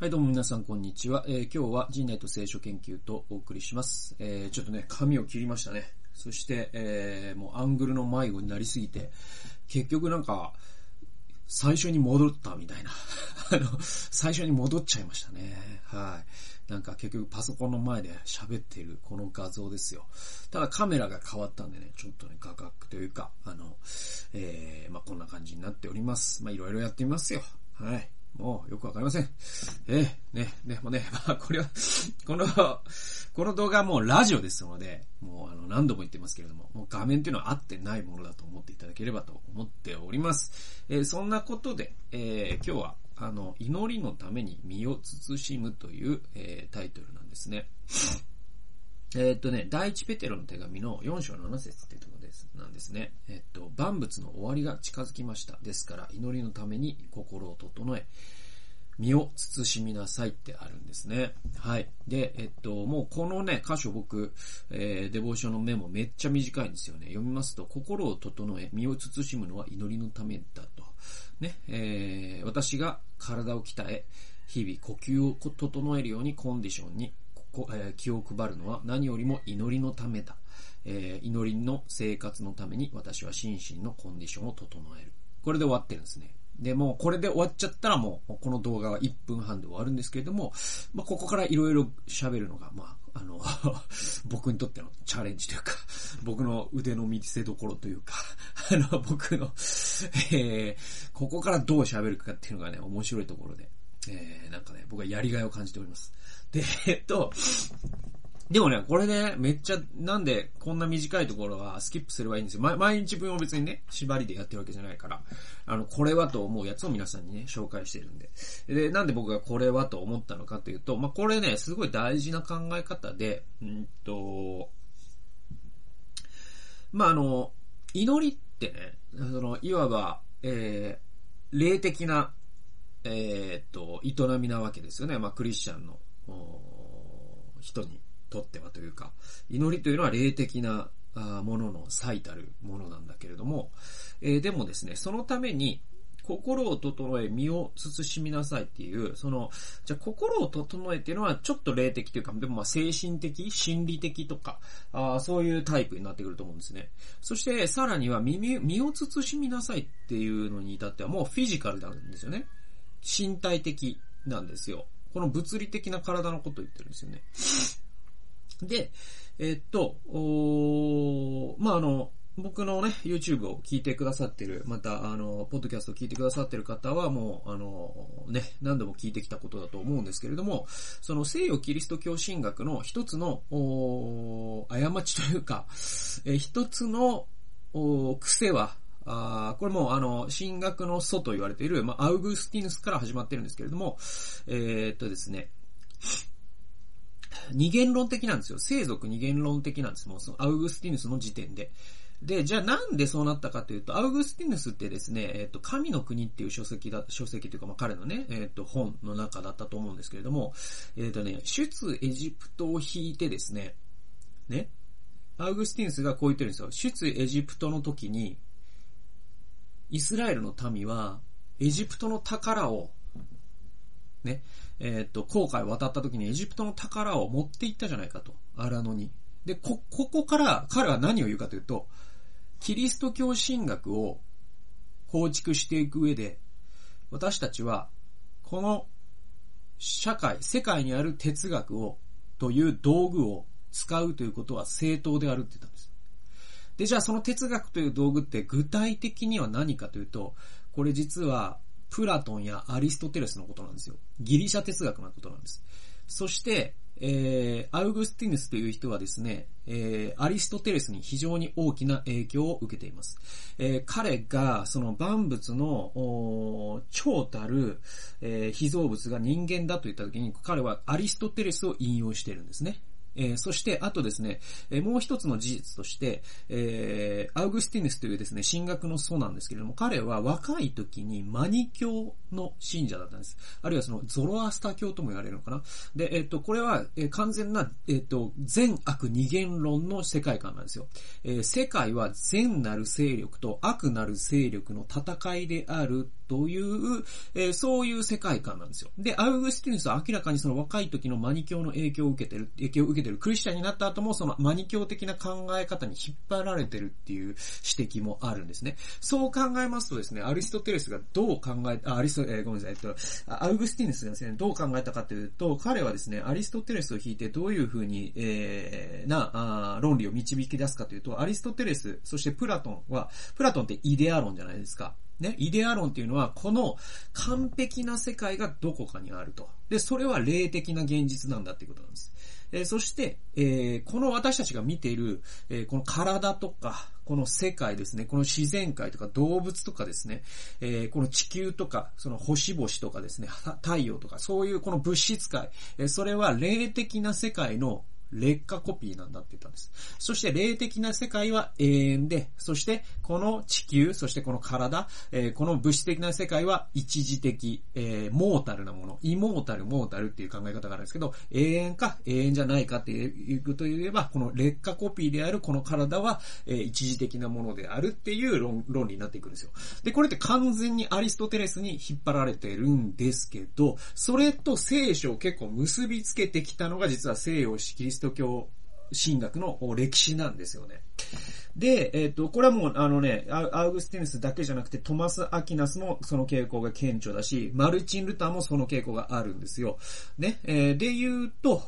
はい、どうも皆さん、こんにちは。えー今日は人内と聖書研究とお送りします。えーちょっとね、髪を切りましたね。そして、えーもうアングルの迷子になりすぎて、結局なんか、最初に戻ったみたいな。あの、最初に戻っちゃいましたね。はい。なんか結局パソコンの前で喋ってるこの画像ですよ。ただカメラが変わったんでね、ちょっとね、画角というか、あの、えー、まあ、こんな感じになっております。まあ、いろいろやってみますよ。はい。もうよくわかりません。ええね、でもうね、ま あこれは、この、この動画はもうラジオですので、もうあの何度も言ってますけれども、もう画面っていうのは合ってないものだと思っていただければと思っております。えーそんなことで、えー今日は、あの、祈りのために身を慎むという、えータイトルなんですね。えっとね、第一ペテロの手紙の4章7節っていうところです、なんですね。えっと、万物の終わりが近づきました。ですから、祈りのために心を整え、身を慎みなさいってあるんですね。はい。で、えっと、もうこのね、箇所僕、えーデボーションのメモめっちゃ短いんですよね。読みますと、心を整え、身を慎むのは祈りのためだと。ね、えー私が体を鍛え、日々呼吸を整えるようにコンディションにえー気を配るのは何よりも祈りのためだ。えー祈りの生活のために私は心身のコンディションを整える。これで終わってるんですね。で、もうこれで終わっちゃったらもう、この動画は1分半で終わるんですけれども、まあ、ここからいろいろ喋るのが、まあ、あの、僕にとってのチャレンジというか、僕の腕の見せ所というか、あの、僕の、えー、ここからどう喋るかっていうのがね、面白いところで、えー、なんかね、僕はやりがいを感じております。で、えっと、でもね、これね、めっちゃ、なんで、こんな短いところはスキップすればいいんですよ。ま毎日分を別にね、縛りでやってるわけじゃないから、あの、これはと思うやつを皆さんにね、紹介してるんで。で、なんで僕がこれはと思ったのかというと、まあ、これね、すごい大事な考え方で、うんと、まあ、あの、祈りってね、その、いわば、えー、霊的な、えっと、営みなわけですよね。まあ、クリスチャンの、人にとってはというか、祈りというのは霊的なあーものの最たるものなんだけれども、えーでもですね、そのために、心を整え、身を慎みなさいっていう、その、じゃ心を整えっていうのはちょっと霊的というか、でもまあ精神的、心理的とか、あーそういうタイプになってくると思うんですね。そして、さらには身身を慎みなさいっていうのに至ってはもうフィジカルなんですよね。身体的なんですよ。この物理的な体のことを言ってるんですよね。で、えっと、おまあ、あの、僕のね、YouTube を聞いてくださってる、また、あの、ポッドキャストを聞いてくださってる方は、もう、あの、ね、何度も聞いてきたことだと思うんですけれども、その西洋キリスト教神学の一つの、お過ちというか、えー一つの、お癖は、あこれもあの、神学の祖と言われている、まあ、アウグスティヌスから始まってるんですけれども、えーっとですね、二元論的なんですよ。生族二元論的なんです。もうそのアウグスティヌスの時点で。で、じゃあなんでそうなったかというと、アウグスティヌスってですね、えっ、と、神の国っていう書籍だ、書籍というか、まあ、彼のね、えっ、と、本の中だったと思うんですけれども、えっ、とね、出エジプトを引いてですね、ね、アウグスティヌスがこう言ってるんですよ。出エジプトの時に、イスラエルの民は、エジプトの宝を、ね、えっ、と、航海を渡った時にエジプトの宝を持って行ったじゃないかと。荒野に。で、こ、ここから彼は何を言うかというと、キリスト教神学を構築していく上で、私たちは、この社会、世界にある哲学を、という道具を使うということは正当であるって言ったんです。で、じゃあその哲学という道具って具体的には何かというと、これ実はプラトンやアリストテレスのことなんですよ。ギリシャ哲学のことなんです。そして、えー、アウグスティヌスという人はですね、えー、アリストテレスに非常に大きな影響を受けています。えー、彼が、その万物の、おー超たる、えー、被造物が人間だと言った時に、彼はアリストテレスを引用しているんですね。えー、そして、あとですね、えー、もう一つの事実として、えー、アウグスティヌスというですね、神学の祖なんですけれども、彼は若い時にマニ教の信者だったんです。あるいはそのゾロアスタ教とも言われるのかな。で、えっ、と、これは、え、完全な、えっ、と、善悪二元論の世界観なんですよ。えー、世界は善なる勢力と悪なる勢力の戦いであるという、え、そういう世界観なんですよ。で、アウグスティヌスは明らかにその若い時のマニ教の影響を受けてる、影響を受けてる、クリスチャンになった後もそのマニ教的な考え方に引っ張られてるっていう指摘もあるんですね。そう考えますとですね、アリストテレスがどう考え、あ、アリスト、えー、ごめんなさい、えっと、アウグスティヌスがですね、どう考えたかというと、彼はですね、アリストテレスを引いてどういうふうに、えー、な、あ論理を導き出すかというと、アリストテレス、そしてプラトンは、プラトンってイデア論じゃないですか。ね、イデア論っていうのは、この完璧な世界がどこかにあると。で、それは霊的な現実なんだっていうことなんです。えー、そして、えー、この私たちが見ている、えー、この体とか、この世界ですね、この自然界とか動物とかですね、え、この地球とか、その星々とかですね、太陽とか、そういうこの物質界、え、それは霊的な世界の劣化コピーなんだって言ったんです。そして霊的な世界は永遠で、そしてこの地球、そしてこの体、えー、この物質的な世界は一時的、えー、モータルなもの、イモータル、モータルっていう考え方があるんですけど、永遠か永遠じゃないかっていうことを言えば、この劣化コピーであるこの体は、えー、一時的なものであるっていう論論理になっていくんですよ。で、これって完全にアリストテレスに引っ張られてるんですけど、それと聖書を結構結びつけてきたのが実は西洋式キリスト教神学の歴史なんですよね。で、えっ、ー、と、これはもう、あのね、アウグスティヌスだけじゃなくて、トマス・アキナスもその傾向が顕著だし、マルチン・ルターもその傾向があるんですよ。ね、えー、で言うと、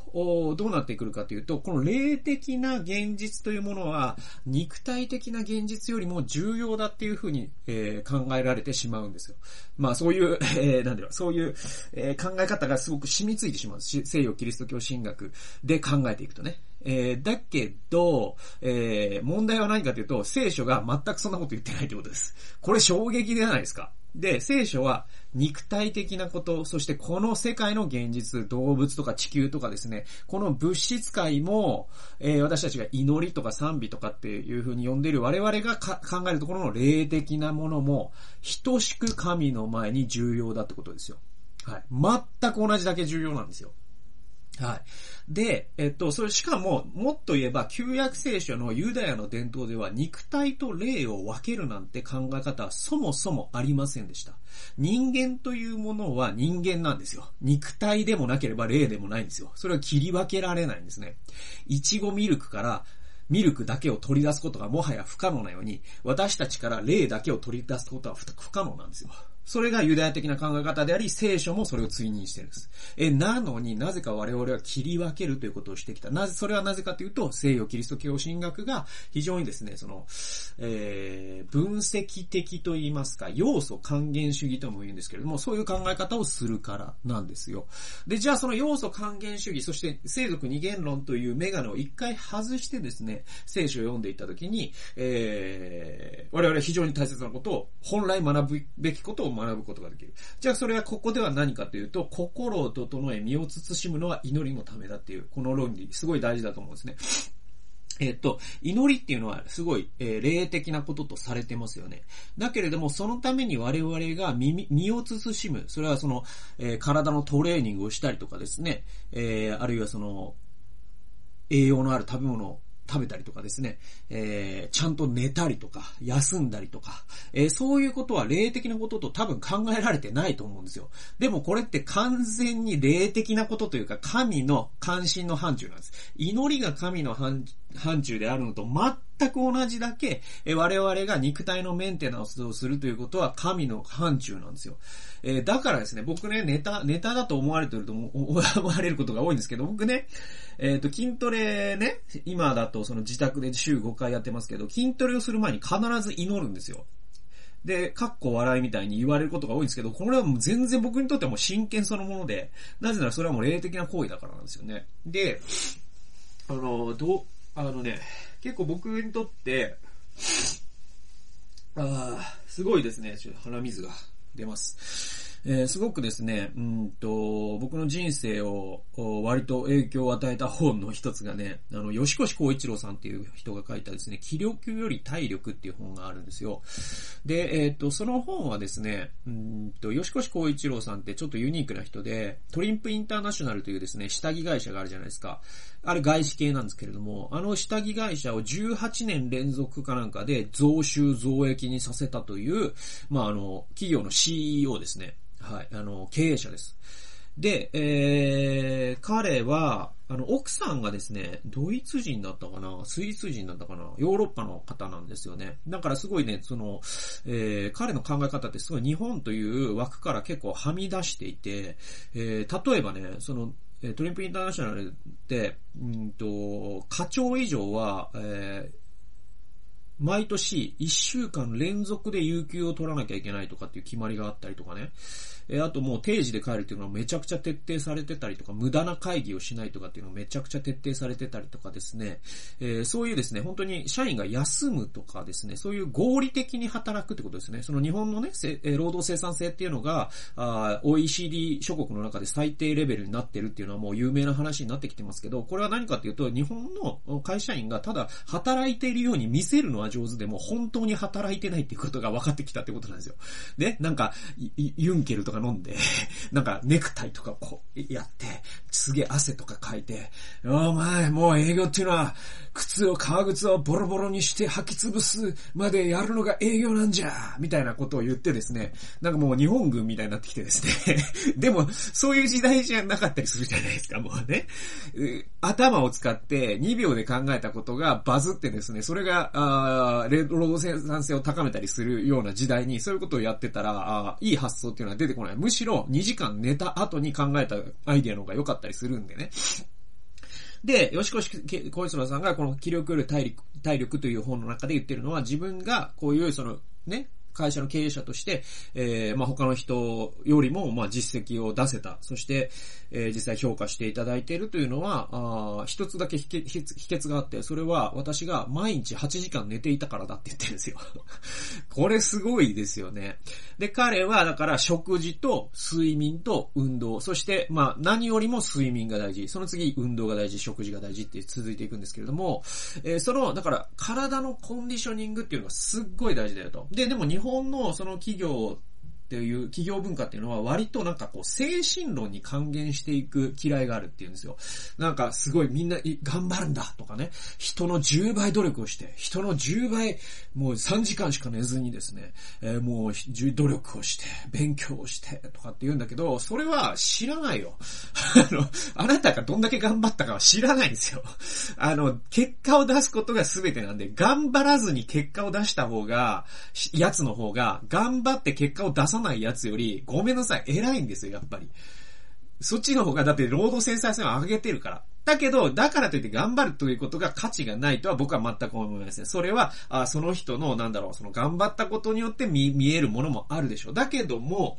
どうなってくるかというと、この霊的な現実というものは、肉体的な現実よりも重要だっていうふうに、えー、考えられてしまうんですよ。まあ、そういう、えー、なんだろう、そういう、えー、考え方がすごく染みついてしまうし。西洋キリスト教神学で考えていくとね。えー、だけど、えー、問題は何かというと、聖書が全くそんなこと言ってないということです。これ衝撃じゃないですか。で、聖書は肉体的なこと、そしてこの世界の現実、動物とか地球とかですね、この物質界も、えー、私たちが祈りとか賛美とかっていう風に呼んでいる我々が考えるところの霊的なものも、等しく神の前に重要だってことですよ。はい。全く同じだけ重要なんですよ。はい。で、えっと、それしかも、もっと言えば、旧約聖書のユダヤの伝統では、肉体と霊を分けるなんて考え方はそもそもありませんでした。人間というものは人間なんですよ。肉体でもなければ霊でもないんですよ。それは切り分けられないんですね。いちごミルクから、ミルクだけを取り出すことがもはや不可能なように、私たちから霊だけを取り出すことは不可能なんですよ。それがユダヤ的な考え方であり、聖書もそれを追認してるんです。え、なのになぜか我々は切り分けるということをしてきた。なぜ、それはなぜかというと、西洋キリスト教神学が非常にですね、その、えー、分析的と言いますか、要素還元主義とも言うんですけれども、そういう考え方をするからなんですよ。で、じゃあその要素還元主義、そして生族二元論というメガネを一回外してですね、聖書を読んでいったときに、えー、我々非常に大切なことを、本来学ぶべきことを学ぶことができる。じゃあそれはここでは何かというと、心を整え身を慎むのは祈りのためだっていう、この論理、すごい大事だと思うんですね。えっと、祈りっていうのはすごい、えー、霊的なこととされてますよね。だけれども、そのために我々が身身を慎む。それはその、えー、体のトレーニングをしたりとかですね。えー、あるいはその、栄養のある食べ物を食べたりとかですね、えー、ちゃんと寝たりとか、休んだりとか、えー、そういうことは霊的なことと多分考えられてないと思うんですよ。でもこれって完全に霊的なことというか、神の関心の範疇なんです。祈りが神の範範疇であるのと全く同じだけ、え我々が肉体のメンテナンスをするということは神の範疇なんですよ。えー、だからですね、僕ね、ネタ、ネタだと思われてると思われることが多いんですけど、僕ね、えっ、ー、と、筋トレね、今だとその自宅で週5回やってますけど、筋トレをする前に必ず祈るんですよ。で、かっこ笑いみたいに言われることが多いんですけど、これはもう全然僕にとってはもう真剣そのもので、なぜならそれはもう霊的な行為だからなんですよね。で、あの、どう、あのね、結構僕にとって、ああ、すごいですね。ちょっと鼻水が出ます。えー、すごくですね、うんと、僕の人生を割と影響を与えた本の一つがね、あの、吉越光一郎さんっていう人が書いたですね、気力より体力っていう本があるんですよ。で、えっ、ー、と、その本はですね、うんと、吉越光一郎さんってちょっとユニークな人で、トリンプインターナショナルというですね、下着会社があるじゃないですか。あれ外資系なんですけれども、あの下着会社を18年連続かなんかで増収増益にさせたという、まあ、あの、企業の CEO ですね。はい、あの、経営者です。で、えー、彼は、あの、奥さんがですね、ドイツ人だったかな？スイス人だったかな？ヨーロッパの方なんですよね。だからすごいね、その、えー、彼の考え方ってすごい日本という枠から結構はみ出していて、えー、例えばね、その、トリンプインターナショナルって、うんと、課長以上は、えー、毎年1週間連続で有給を取らなきゃいけないとかっていう決まりがあったりとかね。えあともう定時で帰るっていうのはめちゃくちゃ徹底されてたりとか、無駄な会議をしないとかっていうのがめちゃくちゃ徹底されてたりとかですね、え、そういうですね、本当に社員が休むとかですね、そういう合理的に働くってことですね。その日本のね、労働生産性っていうのが、OECD 諸国の中で最低レベルになってるっていうのはもう有名な話になってきてますけど、これは何かっていうと、日本の会社員がただ働いているように見せるのは上手でも、本当に働いてないっていうことが分かってきたってことなんですよ。ね、なんか、ユンケルとか飲んで、なんかネクタイとかこうやって、すげえ汗とかかいて、お前、もう営業っていうのは、靴を、革靴をボロボロにして履き潰すまでやるのが営業なんじゃみたいなことを言ってですね、なんかもう日本軍みたいになってきてですね、でも、そういう時代じゃなかったりするじゃないですか、もうね。頭を使って2秒で考えたことがバズってですね、それが、あ労働生産性を高めたりするような時代に、そういうことをやってたら、いい発想っていうのは出てこない。むしろ2時間寝た後に考えたアイデアの方が良かったりするんでね。で、吉越小一郎さんがこの気力より体力体力という本の中で言ってるのは自分がこういうそのね、会社の経営者として、えー、まあ、他の人よりも、まあ、実績を出せた。そして、えー、実際評価していただいているというのは、あ一つだけ秘訣があって、それは私が毎日8時間寝ていたからだって言ってるんですよ。これすごいですよね。で、彼は、だから食事と睡眠と運動、そして、まあ、何よりも睡眠が大事。その次、運動が大事、食事が大事って続いていくんですけれども、えー、その、だから、体のコンディショニングっていうのがすっごい大事だよと。で、でも日本のその企業っていう企業文化っていうのは割となんかこう精神論に還元していく嫌いがあるっていうんですよ。なんかすごいみんな頑張るんだとかね、人の10倍努力をして、人の10倍もう3時間しか寝ずにですね、えー、もう努力をして、勉強をしてとかって言うんだけど、それは知らないよ。あの、あなたがどんだけ頑張ったかは知らないんですよ。あの、結果を出すことが全てなんで、頑張らずに結果を出した方が、やつの方が、頑張って結果を出さないやつより、ごめんなさい、偉いんです。よ、やっぱり。そっちの方が、だって労働生産性を上げてるから。だけど、だからといって頑張るということが価値がないとは僕は全く思いません。それは、あその人の、なんだろう、その頑張ったことによって見、見えるものもあるでしょう。だけども、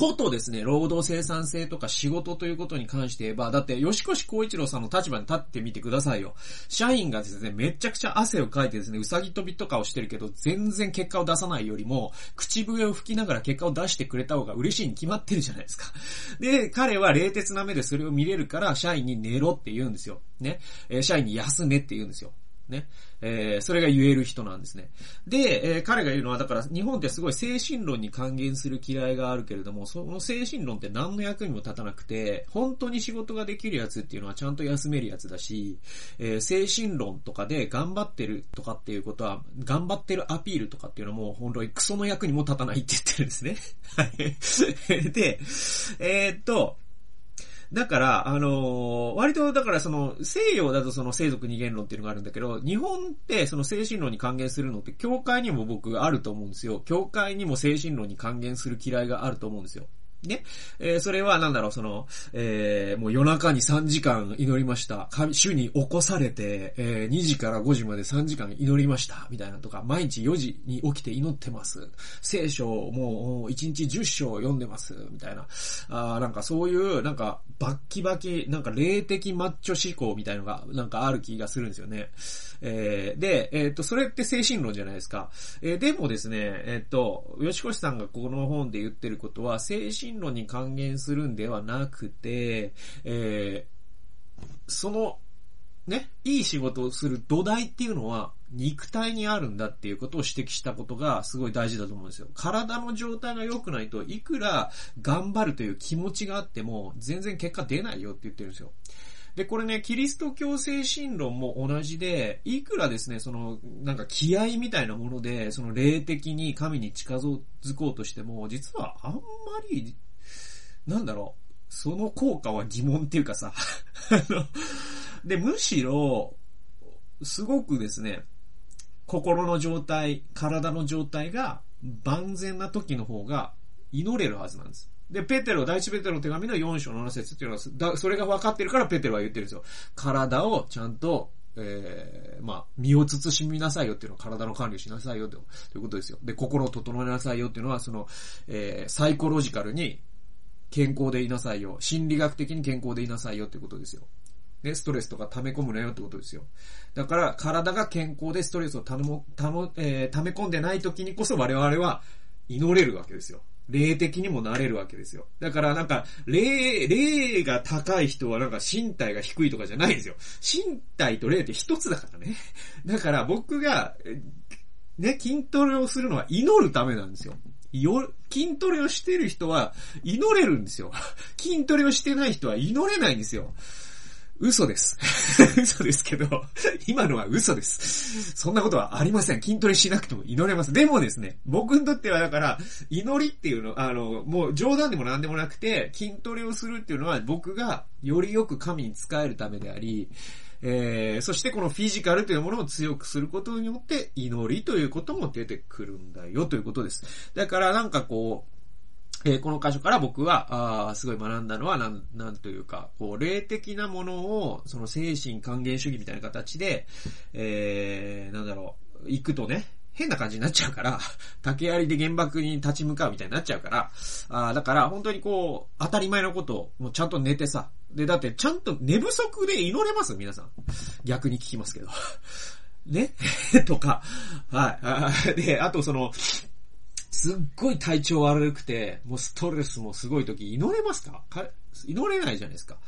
ことですね、労働生産性とか仕事ということに関して言えば、だって、吉越光一郎さんの立場に立ってみてくださいよ。社員がですね、めちゃくちゃ汗をかいてですね、うさぎ飛びとかをしてるけど、全然結果を出さないよりも、口笛を吹きながら結果を出してくれた方が嬉しいに決まってるじゃないですか。で、彼は冷徹な目でそれを見れるから、社員に寝ろって言うんですよ。ね。え社員に休めって言うんですよ。ね。えー、それが言える人なんですね。で、えー、彼が言うのは、だから日本ってすごい精神論に還元する嫌いがあるけれども、その精神論って何の役にも立たなくて、本当に仕事ができるやつっていうのはちゃんと休めるやつだし、えー、精神論とかで頑張ってるとかっていうことは、頑張ってるアピールとかっていうのも、本当にクソの役にも立たないって言ってるんですね。はい。で、えー、っと、だから、あのー、割と、だからその、西洋だとその生族二元論っていうのがあるんだけど、日本ってその精神論に還元するのって、教会にも僕あると思うんですよ。教会にも精神論に還元する嫌いがあると思うんですよ。ね？えー、それはなんだろう、その、えー、もう夜中に3時間祈りました。主に起こされて、えー、2時から5時まで3時間祈りました。みたいなとか、毎日4時に起きて祈ってます。聖書をもう1日10章読んでます。みたいな。あなんかそういう、なんか、バッキバキ、なんか霊的マッチョ思考みたいのが、なんかある気がするんですよね。えー、で、えっ、と、それって精神論じゃないですか。えー、でもですね、えっ、と、吉越さんがこの本で言ってることは、精神進路に還元するんではなくて、え、その、ね、いい仕事をする土台っていうのは肉体にあるんだっていうことを指摘したことがすごい大事だと思うんですよ。体の状態が良くないといくら頑張るという気持ちがあっても全然結果出ないよって言ってるんですよ。で、これね、キリスト教精神論も同じで、いくらですね、その、なんか気合みたいなもので、その霊的に神に近づこうとしても、実はあんまり、なんだろう、その効果は疑問っていうかさ、あので、むしろ、すごくですね、心の状態、体の状態が万全な時の方が祈れるはずなんです。で、ペテロ、第一ペテロの手紙の4章7節っていうのは、だそれが分かってるからペテロは言ってるんですよ。体をちゃんと、えー、まあ、身を慎みなさいよっていうのは体の管理しなさいよということですよ。で、心を整えなさいよっていうのは、その、えー、サイコロジカルに健康でいなさいよ。心理学的に健康でいなさいよっていうことですよ。ね、ストレスとか溜め込むなよってことですよ。だから、体が健康でストレスをたも、たも、えー、溜め込んでない時にこそ我々は祈れるわけですよ。霊的にもなれるわけですよ。だからなんか、霊、霊が高い人はなんか身体が低いとかじゃないんですよ。身体と霊って一つだからね。だから僕が、ね、筋トレをするのは祈るためなんですよ。よ、筋トレをしてる人は祈れるんですよ。筋トレをしてない人は祈れないんですよ。嘘です。嘘ですけど、今のは嘘です。そんなことはありません。筋トレしなくても祈れます。でもですね、僕にとってはだから、祈りっていうの、あの、もう冗談でも何でもなくて、筋トレをするっていうのは僕がよりよく神に仕えるためであり、えー、そしてこのフィジカルというものを強くすることによって祈りということも出てくるんだよということです。だからなんかこう、えー、この箇所から僕は、あすごい学んだのは、なん、なんというか、こう、霊的なものを、その精神還元主義みたいな形で、えー、なんだろう、行くとね、変な感じになっちゃうから、竹槍で原爆に立ち向かうみたいになっちゃうから、あだから本当にこう、当たり前のことを、もうちゃんと寝てさ。で、だってちゃんと寝不足で祈れます皆さん。逆に聞きますけど。ね？とか、はい。で、あとその、すっごい体調悪くて、もうストレスもすごい時、祈れますか？祈れないじゃないですか。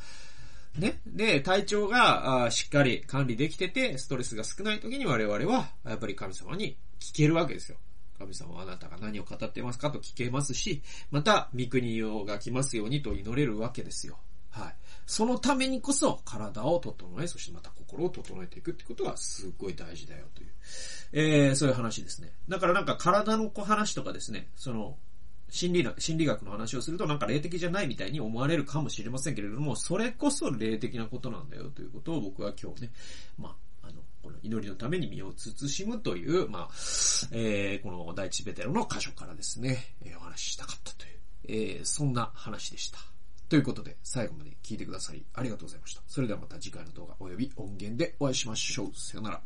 ね？で、体調がしっかり管理できてて、ストレスが少ない時に我々は、やっぱり神様に聞けるわけですよ。神様はあなたが何を語ってますかと聞けますし、また、御国が来ますようにと祈れるわけですよ。はい。そのためにこそ体を整え、そしてまた心を整えていくってことはすっごい大事だよという、えー、そういう話ですね。だからなんか体の話とかですね、その、心理心理学の話をするとなんか霊的じゃないみたいに思われるかもしれませんけれども、それこそ霊的なことなんだよということを僕は今日ね、まあ、の、この祈りのために身を慎むという、まあ、えー、この第一ベテロの箇所からですね、えー、お話ししたかったという、えー、そんな話でした。ということで、最後まで聞いてくださりありがとうございました。それではまた次回の動画及び音源でお会いしましょう。さよなら。